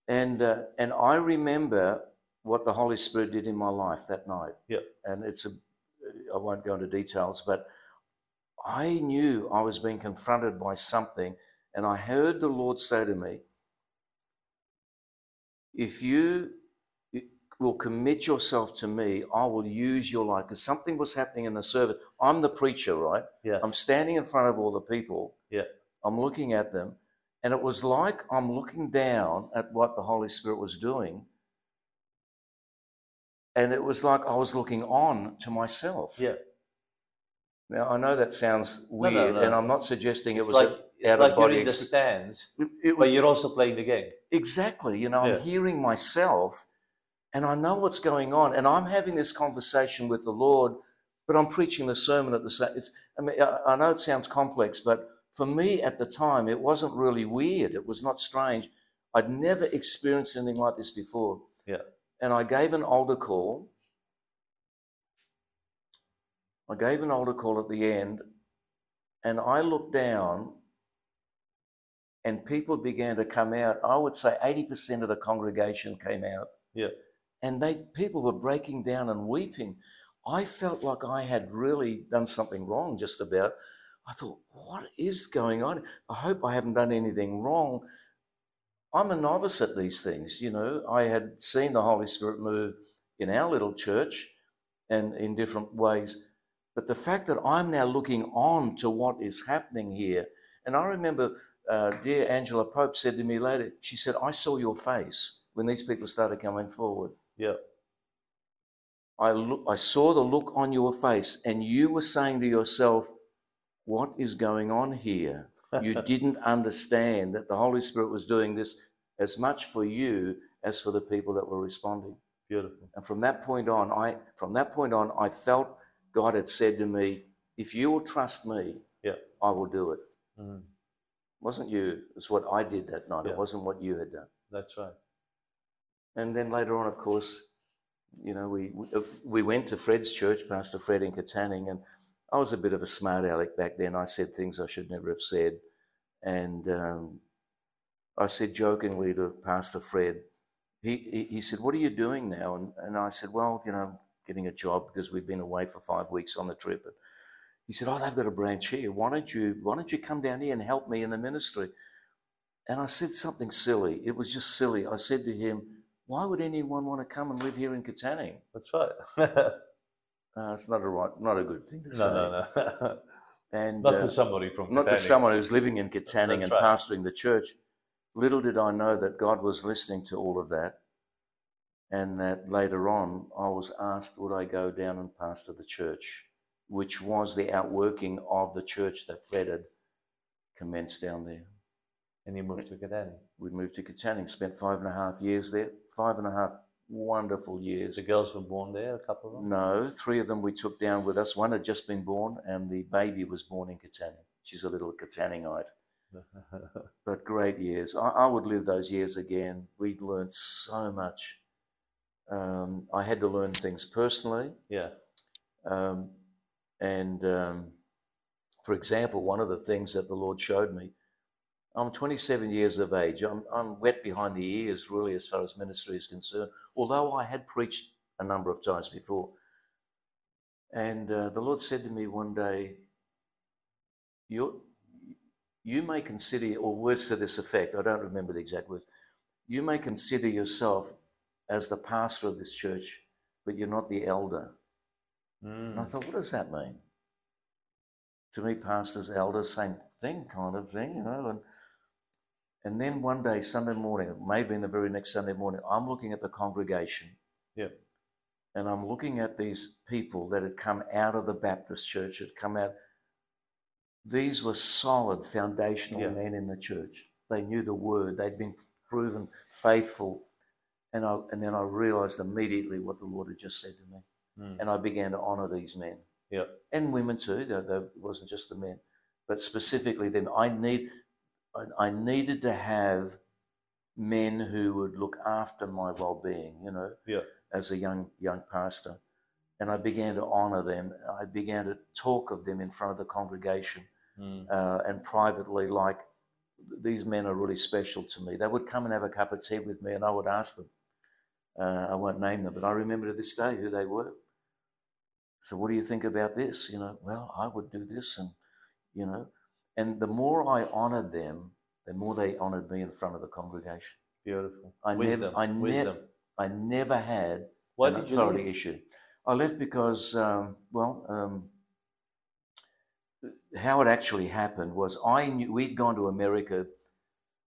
and uh, and I remember what the Holy Spirit did in my life that night. Yeah. And it's a, I won't go into details, but I knew I was being confronted by something, and I heard the Lord say to me, "If you will commit yourself to me, I will use your life." Because something was happening in the service. I'm the preacher, right? Yeah. I'm standing in front of all the people. Yeah. I'm looking at them, and it was like I'm looking down at what the Holy Spirit was doing. And it was like I was looking on to myself. Yeah. Now I know that sounds weird, no, no. and I'm not suggesting It's it was like a it's out like of you're body in the stands, It, it but you're also playing the game. exactly, you know, Yeah. I'm hearing myself, and I know what's going on, and I'm having this conversation with the Lord, but I'm preaching the sermon at the same. I mean, I, I know it sounds complex, but for me at the time, it wasn't really weird. It was not strange. I'd never experienced anything like this before. Yeah. And I gave an altar call. I gave an altar call at the end, and I looked down, and people began to come out. I would say 80% of the congregation came out. Yeah. And they people were breaking down and weeping. I felt like I had really done something wrong just about. I thought, what is going on? I hope I haven't done anything wrong. I'm a novice at these things, you know. I had seen the Holy Spirit move in our little church and in different ways. But the fact that I'm now looking on to what is happening here, and I remember uh, dear Angela Pope said to me later, she said, I saw your face when these people started coming forward. Yeah. I, look, I saw the look on your face, and you were saying to yourself, What is going on here? You didn't understand that the Holy Spirit was doing this as much for you as for the people that were responding. Beautiful. And from that point on, I from that point on, I felt God had said to me, "If you will trust me, Yeah. I will do it." Mhm. It wasn't you? It's what I did that night. Yeah. It wasn't what you had done. That's right. And then later on, of course, you know, we we, uh, went to Fred's church, Pastor Fred in Katanning, and I was a bit of a smart aleck back then. I said things I should never have said, and um, I said jokingly to Pastor Fred, he, he he said, "What are you doing now?" And and I said, "Well, you know, getting a job because we've been away for five weeks on the trip." And he said, "Oh, they've got a branch here. Why don't you Why don't you come down here and help me in the ministry?" And I said something silly. It was just silly. I said to him, "Why would anyone want to come and live here in Katanning?" That's right. no, Uh, it's not a right, not a good thing to say. no, no. no. And Not uh, to somebody from not to someone who's living in Katanning and right. pastoring the church. Little did I know that God was listening to all of that, and that later on I was asked would I go down and pastor the church, which was the outworking of the church that Fred had commenced down there. And you moved to Katanning. We moved to Katanning, spent five and a half years there, five and a half wonderful years. The girls were born there, a couple of them? No, three of them we took down with us. One had just been born, and the baby was born in Katanning. She's a little Katanningite, but great years. I, I would live those years again. We'd learned so much. Um, I had to learn things personally, yeah. um, and um, for example, one of the things that the Lord showed me. I'm 27 years of age. I'm, I'm wet behind the ears, really, as far as ministry is concerned. Although I had preached a number of times before. And uh, the Lord said to me one day, you you may consider, or words to this effect, I don't remember the exact words, you may consider yourself as the pastor of this church, but you're not the elder. And I Mm. thought, what does that mean? To me, pastors, elders, same thing, kind of thing, you know. And and then one day, Sunday morning, maybe in the very next Sunday morning, I'm looking at the congregation. Yeah. And I'm looking at these people that had come out of the Baptist church, had come out. These were solid foundational Yeah. men in the church. They knew the word. They'd been proven faithful. And I, and then I realized immediately what the Lord had just said to me. Mm. And I began to honor these men Yeah. and women too. Though, though it wasn't just the men, but specifically them. I need, I, I needed to have men who would look after my well-being. You know, Yeah. as a young young pastor, and I began to honor them. I began to talk of them in front of the congregation Mm. uh, and privately, like these men are really special to me. They would come and have a cup of tea with me, and I would ask them. Uh, I won't name them, but I remember to this day who they were. So, what do you think about this? You know, well, I would do this, and you know, and the more I honored them, the more they honored me in front of the congregation. Beautiful. I never- wisdom. Ne- wisdom. I never had Why an did you authority leave? issue. I left because, um, well, um, how it actually happened was I knew we'd gone to America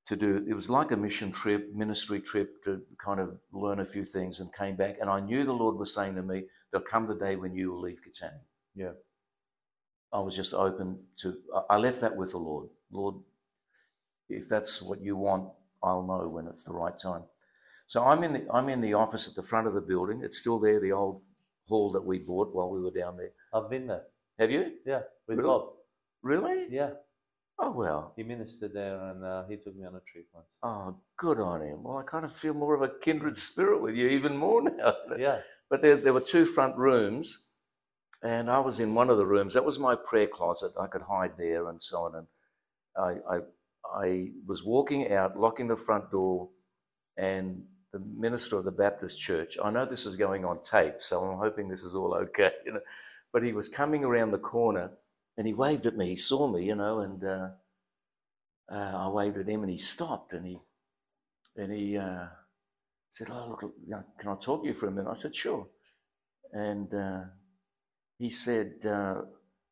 to do. It was like a mission trip, ministry trip to kind of learn a few things, and came back. And I knew the Lord was saying to me, "There'll come the day when you will leave Katanning." Yeah. I was just open to. I- left that with the Lord. Lord, if that's what you want, I'll know when it's the right time. So I'm in the I'm in the office at the front of the building. It's still there, the old hall that we bought while we were down there. I've been there. Have you? Yeah, with Really? Bob. Really? Yeah, Oh well. he ministered there, and uh, he took me on a trip once. Oh, good on him. Well, I kind of feel more of a kindred spirit with you even more now. Yeah, But there, there were two front rooms, and I was in one of the rooms. That was my prayer closet. I could hide there and so on. And I, I, I was walking out, locking the front door, and the minister of the Baptist church. I know this is going on tape, so I'm hoping this is all okay. You know, but he was coming around the corner, and he waved at me. He saw me, you know, and uh, uh, I waved at him, and he stopped, and he, and he. Uh, said, "Oh, look, can I talk to you for a minute?" I said, "Sure." And uh, he said, uh,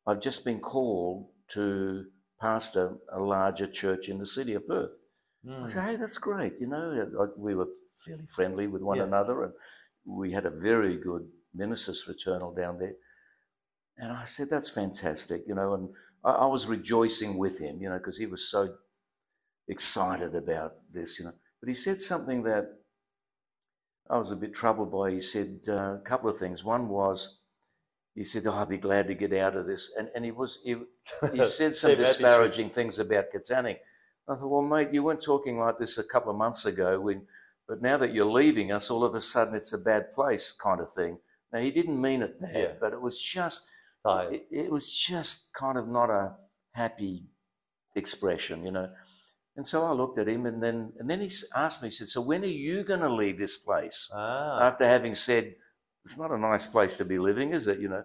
"I've just been called to pastor a larger church in the city of Perth." I Mm. said, "Hey, that's great." You know, we were fairly friendly with one Yeah. another, and we had a very good ministers fraternal down there. And I said, "That's fantastic," you know, and I, I was rejoicing with him, you know, because he was so excited about this, you know. But he said something that I was a bit troubled by. He said uh, a couple of things. One was, he said, oh, "I'll be glad to get out of this," and and he was he, he said some attitude. disparaging things about Katanning. I thought, well, mate, you weren't talking like this a couple of months ago, when, but now that you're leaving us, all of a sudden it's a bad place, kind of thing. Now he didn't mean it bad, Yeah. but it was just it, it was just kind of not a happy expression, you know. And so I looked at him, and then and then he asked me, he said, "So when are you going to leave this place?" Ah, After having said, "It's not a nice place to be living, is it?" You know.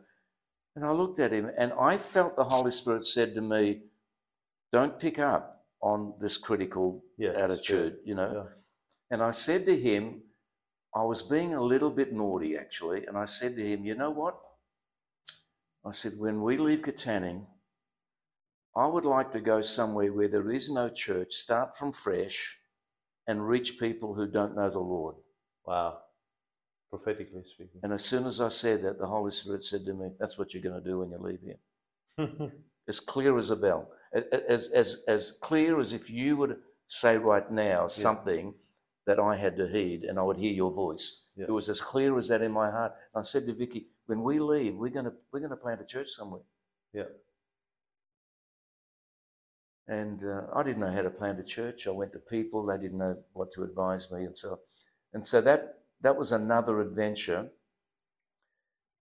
And I looked at him, and I felt the Holy Spirit said to me, "Don't pick up on this critical yeah, attitude," you know. Yeah. And I said to him, I was being a little bit naughty actually, and I said to him, you know what? I said, when we leave Katanning, I would like to go somewhere where there is no church, start from fresh, and reach people who don't know the Lord. Wow, prophetically speaking. And as soon as I said that, the Holy Spirit said to me, That's what you're going to do when you leave here. As clear as a bell. As, as, as clear as if you would say right now something that I had to heed and I would hear your voice. Yeah. It was as clear as that in my heart. I said to Vicky, when we leave, we're gonna we're gonna plant a church somewhere. yeah, And uh, I didn't know how to plant a church. I went to people; they didn't know what to advise me, and so and so that that was another adventure.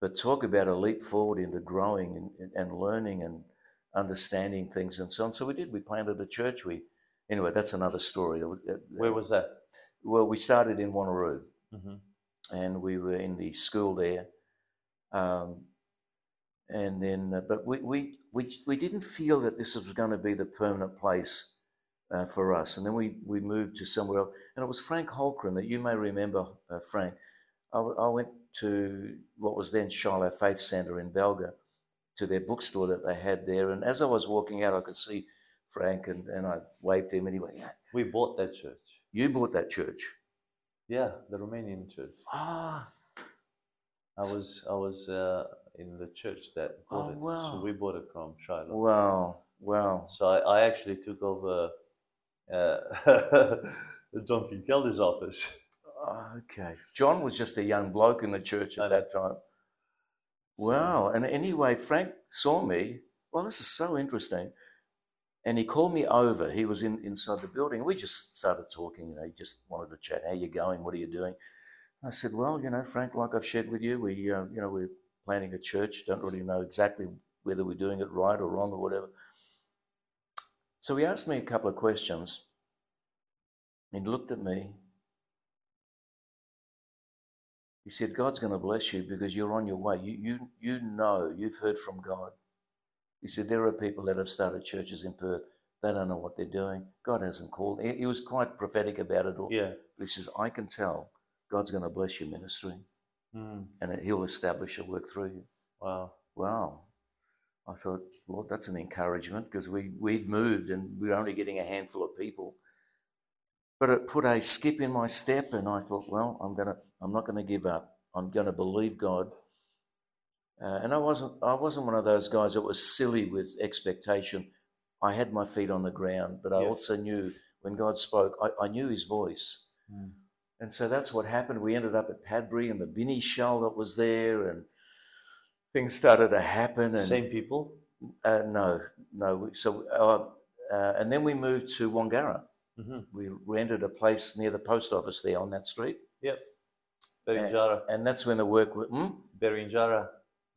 But talk about a leap forward into growing and, and learning and understanding things and so on. So we did. We planted a church. We anyway, that's another story. Where was that? well, we started in Wanneroo. hmm and we were in the school there. Um, and then, uh, but we, we, we, we didn't feel that this was going to be the permanent place uh, for us. And then we, we moved to somewhere else. And it was Frank Holcren that you may remember, uh, Frank. I, w- I went to what was then Shiloh Faith Centre in Balga to their bookstore that they had there. And as I was walking out, I could see Frank and, and I waved to him and he went, "Yeah, We bought that church. You bought that church. Yeah, the Romanian church. Ah, I was I was uh, in the church that bought Oh, it. wow. So we bought it from Shiloh. wow, wow. So I, I actually took over uh, John Finkelder's office. Okay. John was just a young bloke in the church at that time. Wow. And anyway, Frank saw me. Well, this is so interesting. And he called me over. He was in inside the building. We just started talking. You know, he just wanted to chat. How you going? What are you doing? I said, well, you know, Frank, like I've shared with you, we, uh, you know, we're planning a church. Don't really know exactly whether we're doing it right or wrong or whatever. So he asked me a couple of questions. He looked at me. He said, God's going to bless you because you're on your way. You, you, you know, you've heard from God. He said, There are people that have started churches in Perth. They don't know what they're doing. God hasn't called. He, he was quite prophetic about it all. Yeah. But he says, I can tell God's going to bless your ministry Mm, and he'll establish a work through you. wow. Wow. I thought, well, that's an encouragement because we, we'd moved and we were only getting a handful of people. But it put a skip in my step and I thought, well, I'm gonna I'm not gonna give up. I'm gonna believe God. Uh, and I wasn't I wasn't one of those guys that was silly with expectation. I had my feet on the ground, but I Yeah. also knew when God spoke, I, I knew his voice. Mm. And so that's what happened. We ended up at Padbury and the Binny Shell that was there, and things started to happen. And Same people? uh, no, no. So, uh, uh, and then we moved to Wangara. Mm-hmm. We rented a place near the post office there on that street, Yep. Berinjara. and that's when the work. Hmm? Berinjara,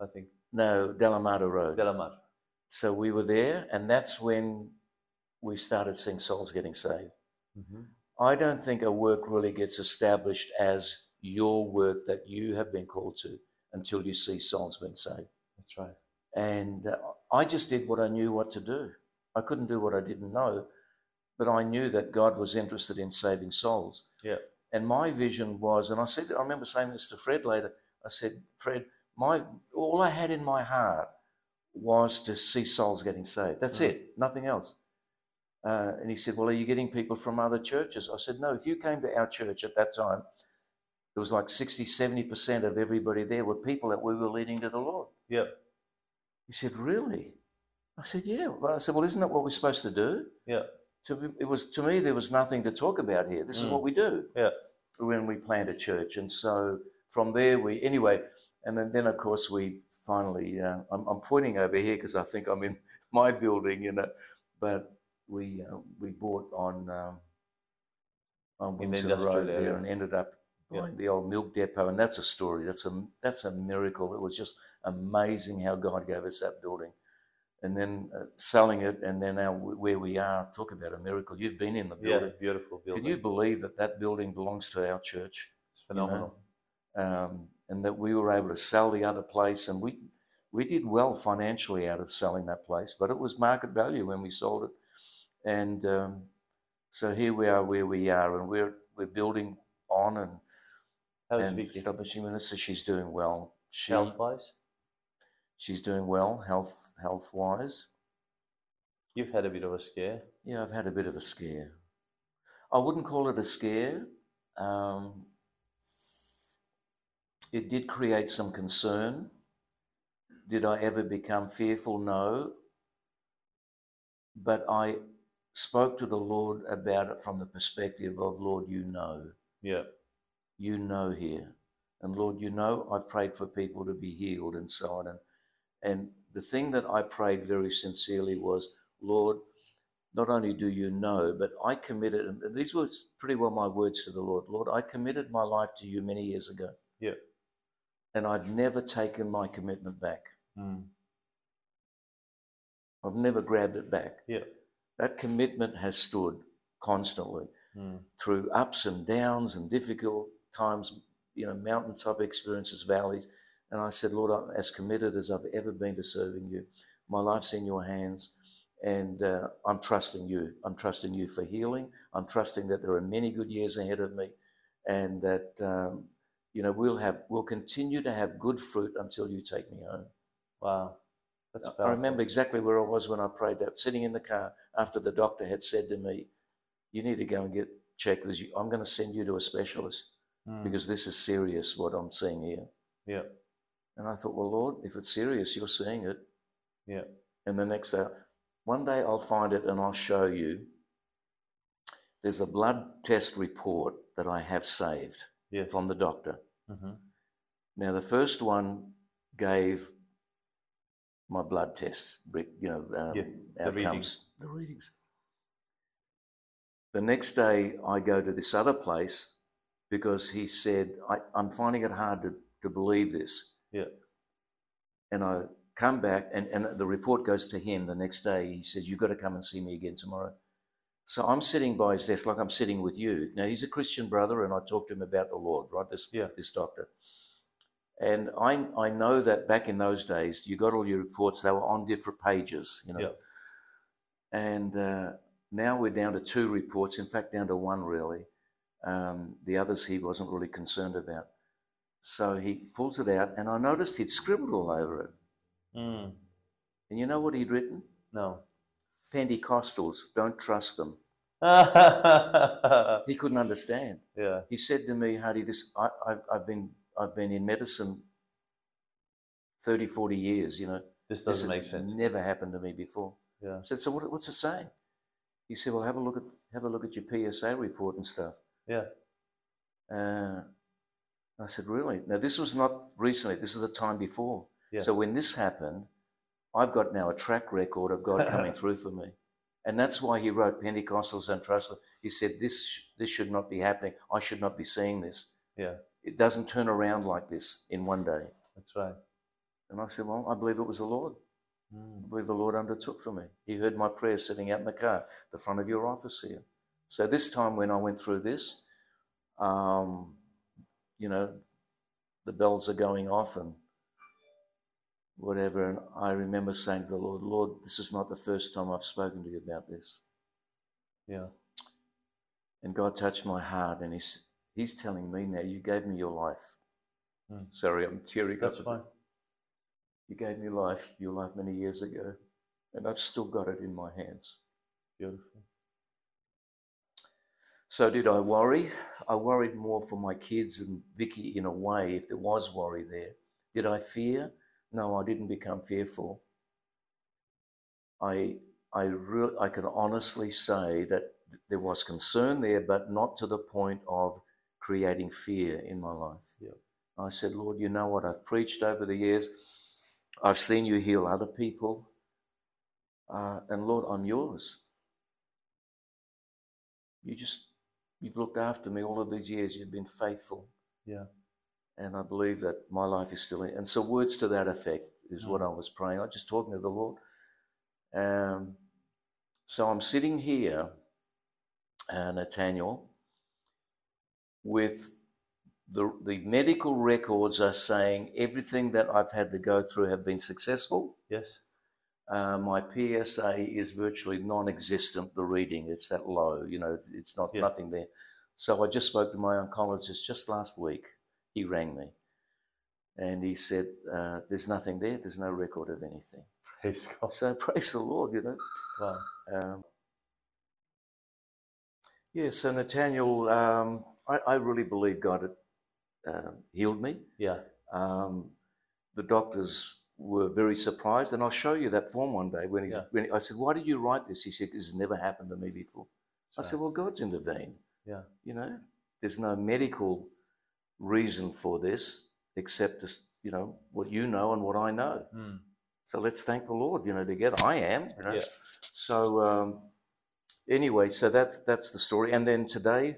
I think. No, Dellamarta Road. Delamar. so we were there, and that's when we started seeing souls getting saved. Mm-hmm. I don't think a work really gets established as your work that you have been called to until you see souls being saved. That's right. And uh, I just did what I knew what to do. I couldn't do what I didn't know, but I knew that God was interested in saving souls. Yeah. And my vision was, and I said, I remember saying this to Fred later. I said, Fred, my all I had in my heart was to see souls getting saved. That's Mm. it, nothing else. Uh, and he said, Well, are you getting people from other churches? I said, No, if you came to our church at that time, it was like 60, 70% of everybody there were people that we were leading to the Lord. Yep. He said, Really? I said, Yeah. Well, I said, Well, isn't that what we're supposed to do? Yeah. To, it was, to me, there was nothing to talk about here. This is Mm. what we do Yeah. when we plant a church. And so from there, we, anyway, and then, then of course, we finally, uh, I'm, I'm pointing over here because I think I'm in my building, you know, but we, uh, we bought on, um, on Windsor Road there and ended up Yeah. buying the old milk depot. And that's a story. That's a, that's a miracle. It was just amazing how God gave us that building. And then uh, selling it, and then now where we are, talk about a miracle. You've been in the Yeah. building. Beautiful building. Can you believe that that building belongs to our church? It's phenomenal. um, and that we were able to sell the other place, and we we did well financially out of selling that place, but it was market value when we sold it, and um, so here we are where we are, and we're we're building on and, How's and Vicky? establishing minister. She's doing well. She Health wise? she's doing well health health wise. You've had a bit of a scare. Yeah, I've had a bit of a scare. I wouldn't call it a scare. Um, it did create some concern. Did I ever become fearful? No. But I spoke to the Lord about it from the perspective of, Lord, you know. Yeah. You know here. And Lord, you know I've prayed for people to be healed and so on. And, and the thing that I prayed very sincerely was, Lord, not only do you know, but I committed, and these were pretty well my words to the Lord Lord, I committed my life to you many years ago. Yeah. And I've never taken my commitment back. Mm. I've never grabbed it back. Yeah. That commitment has stood constantly Mm. through ups and downs and difficult times, you know, mountaintop experiences, valleys. And I said, Lord, I'm as committed as I've ever been to serving you. My life's in your hands, and uh, I'm trusting you. I'm trusting you for healing. I'm trusting that there are many good years ahead of me, and that um, you know we'll have we'll continue to have good fruit until you take me home. Wow. That's I remember exactly where I was when I prayed that, sitting in the car after the doctor had said to me, "You need to go and get checked because I'm going to send you to a specialist Mm. because this is serious what I'm seeing here." Yeah. And I thought, well, Lord, if it's serious, you're seeing it. Yeah. And the next day, one day I'll find it and I'll show you. There's a blood test report that I have saved Yes. from the doctor. hmm Now, the first one gave my blood tests, you know, um, Yeah, the outcomes, the readings. The next day, I go to this other place because he said, I, I'm finding it hard to, to believe this. Yeah. And I come back, and, and the report goes to him the next day. He says, You've got to come and see me again tomorrow. So I'm sitting by his desk like I'm sitting with you. Now, he's a Christian brother, and I talked to him about the Lord, right? This, Yeah. this doctor. And I, I know that back in those days, you got all your reports, they were on different pages, you know. Yeah. And uh, now we're down to two reports, in fact, down to one really. Um, the others he wasn't really concerned about. So he pulls it out, and I noticed he'd scribbled all over it. Mm. And you know what he'd written? No. Pentecostals, don't trust them. He couldn't understand. Yeah. He said to me, Hardy, this, I, I've, I've, been, I've been in medicine 30, 40 years, you know. This This doesn't make has sense. never happened to me before. Yeah. I said, so what, what's it saying? He said, well, have a look at have a look at your PSA report and stuff. Yeah. Uh, I said, Really? Now, this was not recently, this is the time before. Yeah. So when this happened, I've got now a track record of God coming through for me. And that's why he wrote Pentecostals and Trust. He said, this, sh- this should not be happening. I should not be seeing this. Yeah, It doesn't turn around like this in one day. that's right. And I said, Well, I believe it was the Lord. Mm. I believe the Lord undertook for me. He heard my prayer sitting out in the car, the front of your office here. So this time when I went through this, um, you know, the bells are going off and whatever. And I remember saying to the Lord, Lord, this is not the first time I've spoken to you about this. Yeah, And God touched my heart and He's, he's telling me now, you gave me your life. Hmm. Sorry, I'm tearing that's up. fine. You gave me life, your life many years ago, and I've still got it in my hands. Beautiful. So did I worry? I worried more for my kids and Vicky in a way, if there was worry there. Did I fear? No, I didn't become fearful. I I re- I can honestly say that there was concern there, but not to the point of creating fear in my life. Yeah. I said, Lord, you know what I've preached over the years. I've seen you heal other people, uh, and Lord, I'm yours. You just you've looked after me all of these years. You've been faithful. Yeah, And I believe that my life is still in. And so, words to that effect is what Mm. I was praying. I was just talking to the Lord. Um, so, I'm sitting here, uh, Nathaniel, with the, the medical records are saying everything that I've had to go through have been successful. yes, Uh, my PSA is virtually non-existent. The reading, it's that low. You know, it's- not Yeah. nothing there. So I just spoke to my oncologist just last week. He rang me, and he said, uh, "There's nothing there. There's no record of anything." praise God. So praise the Lord. You know. Wow. Um, yeah. So Nathaniel, um, I, I really believe God had uh, healed me. Yeah, Um, the doctors were very surprised, and I'll show you that form one day. When, he's, Yeah. when I said, "Why did you write this?" He said, "This has never happened to me before." I that's said, "Well, God's intervened. Yeah, You know, there's no medical reason for this except just you know what you know and what I know. Mm. So let's thank the Lord. You know, together I am. You know? Yeah. So um, anyway, so that's that's the story. And then today,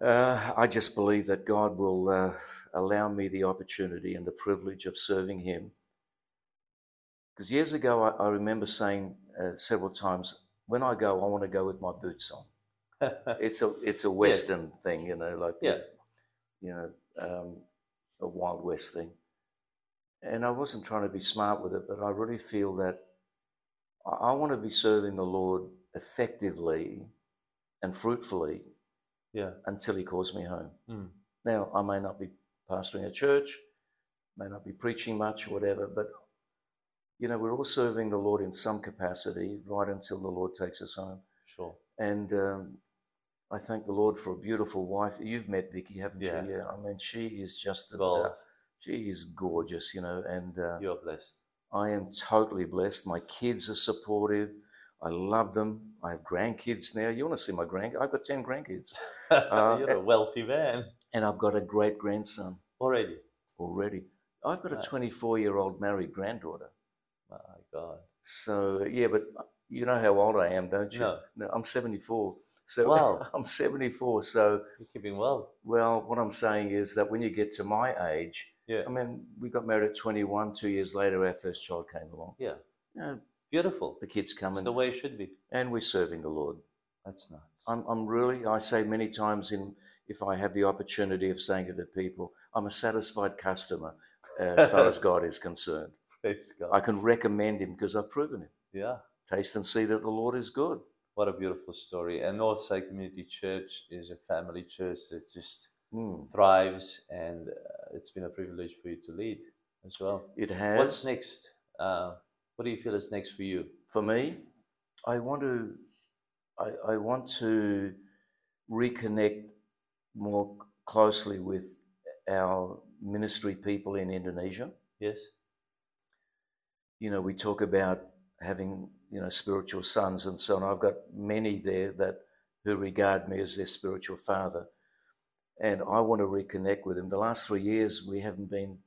uh, I just believe that God will uh, allow me the opportunity and the privilege of serving Him. Because years ago, I, I remember saying uh, several times, "When I go, I want to go with my boots on." It's a it's a Western thing, you know, like yeah, you know, um, a Wild West thing. And I wasn't trying to be smart with it, but I really feel that I, I want to be serving the Lord effectively and fruitfully yeah, until He calls me home. Mm. Now, I may not be pastoring a church, may not be preaching much, whatever, but you know, we're all serving the Lord in some capacity right until the Lord takes us home. sure. And um, I thank the Lord for a beautiful wife. You've met Vicky, haven't Yeah. you? Yeah. I mean, she is just the, Gold. she is gorgeous, you know. And uh, You're blessed. I am totally blessed. My kids are supportive. I love them. I have grandkids now. You want to see my grand? I've got ten grandkids, Uh, You're a wealthy man and I've got a great grandson already. already. I've got a 24 year old married granddaughter. My God. So yeah, but you know how old I am, don't you? No. I'm 74. So Wow. I'm 74. So You're keeping well. Well, what I'm saying is that when you get to my age, Yeah. I mean, we got married at 21. Two years later, our first child came along. Yeah. You know, Beautiful. the kids It's coming, the way it should be. and we're serving the Lord. That's nice. I'm, I'm really, I say many times, in if I have the opportunity of saying it to people, I'm a satisfied customer as far as God is concerned. Praise God. I can recommend Him because I've proven it. yeah. Taste and see that the Lord is good. What a beautiful story. And Northside Community Church is a family church that just Mm. thrives, and uh, it's been a privilege for you to lead as well. It has. What's next? Uh, what do you feel is next for you? for me, I want to, I, I want to reconnect more closely with our ministry people in Indonesia. Yes? You know, we talk about having you know spiritual sons and so on. I've got many there that who regard me as their spiritual father, and I want to reconnect with them. The last three years we haven't been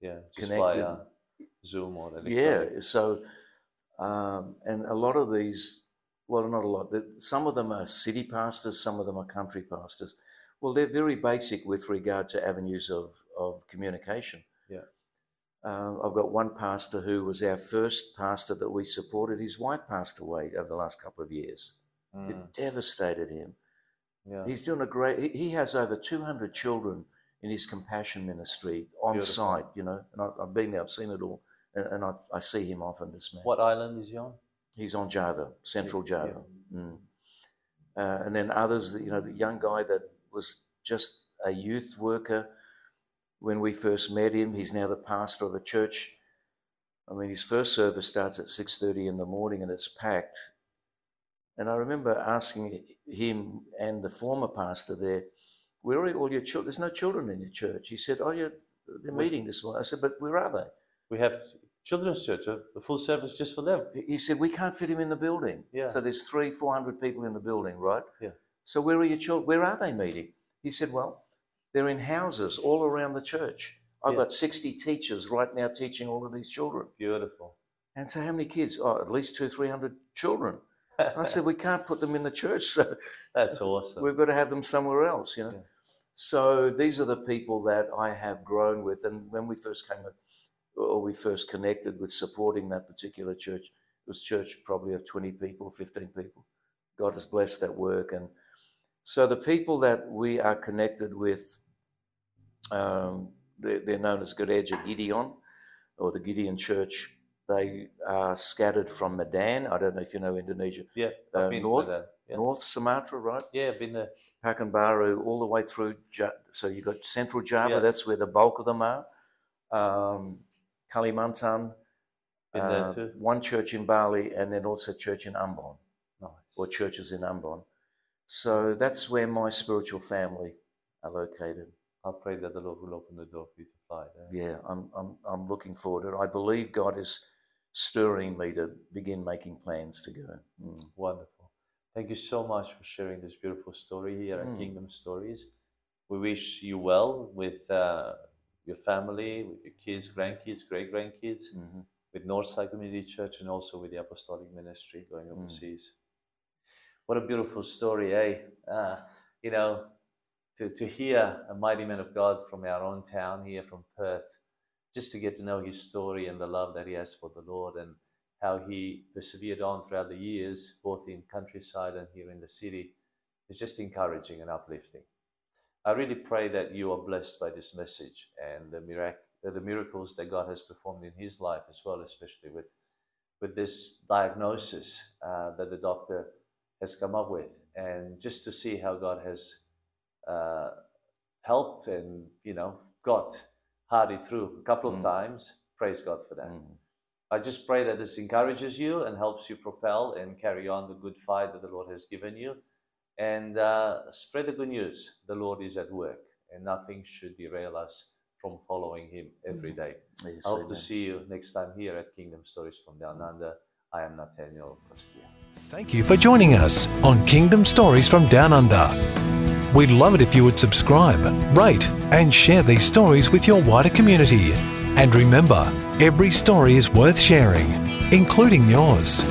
Yeah, Connected. Zoom or electronic. Yeah, so um, and a lot of these, well, not a lot. Some of them are city pastors, some of them are country pastors. Well, they're very basic with regard to avenues of of communication. Yeah. Uh, I've got one pastor who was our first pastor that we supported. His wife passed away over the last couple of years. Mm, It devastated him. yeah. He's doing a great. He, he has over 200 children in his compassion ministry on Beautiful. site. You know, and I, I've been there. I've seen it all, and, and I, I see him often. This man. What island is he on? He's on Java, Central Yeah, Java. Mm. Uh, and then others, you know, the young guy that was just a youth worker when we first met him. He's now the pastor of a church. I mean, his first service starts at six thirty in the morning, and it's packed. And I remember asking him and the former pastor there, "Where are all your children? There's no children in your church." He said, "Oh, yeah, they're meeting this morning." I said, "But where are they?" We have children's church, a full service just for them. He- said, We can't fit him in the building. Yeah. So there's three, 400 people in the building, right? Yeah. So where are your children? Where are they meeting? He said, Well, they're in houses all around the church. I've Yeah. got 60 teachers right now teaching all of these children. Beautiful. And so how many kids? Oh, at least two, 300 children. I said, We can't put them in the church. So That's awesome. we've got to have them somewhere else, you know. Yeah. So these are the people that I have grown with. And when we first came, or we first connected with supporting that particular church, it was church probably of 20 people, 15 people. God has blessed that work. And so the people that we are connected with, um, they're, they're known as Gereja Gideon or the Gideon Church. They are scattered from Medan. I don't know if you know Indonesia. yeah, I've uh, north-. Yeah. North Sumatra, right? yeah, I've been there. Pekanbaru all the way through. Ja- So you've got Central Java, Yeah. that's where the bulk of them are. Um, Kalimantan, uh, too. one church in Bali, and then also church in Ambon, Nice. or churches in Ambon. So that's where my spiritual family are located. I pray that the Lord will open the door for you to fly there. Yeah, I'm, I'm, I'm looking forward to it. I believe God is stirring me to begin making plans to go. Mm. Wonderful. Thank you so much for sharing this beautiful story here at Mm. Kingdom Stories. We wish you well with uh, your family, with your kids, grandkids, great grandkids, Mhm. with Northside Community Church, and also with the Apostolic Ministry going Mm. overseas. What a beautiful story, eh? Uh, you know, to, to hear a mighty man of God from our own town here from Perth, just to get to know his story and the love that he has for the Lord and how he persevered on throughout the years, both in countryside and here in the city, is just encouraging and uplifting. I really pray that you are blessed by this message and the, mirac- uh, the miracles that God has performed in his life as well, especially with, with this diagnosis uh, that the doctor has come up with. And just to see how God has uh, helped and, you know, got Hardy through a couple of Mm. times. Praise God for that. Mhm. I just pray that this encourages you and helps you propel and carry on the good fight that the Lord has given you. And uh, spread the good news. The Lord is at work, and nothing should derail us from following Him every day. Yes, I hope amen. to see you next time here at Kingdom Stories from Down Under. I am Nathaniel Costia. Thank you for joining us on Kingdom Stories from Down Under. We'd love it if you would subscribe, rate, and share these stories with your wider community. And remember, every story is worth sharing, including yours.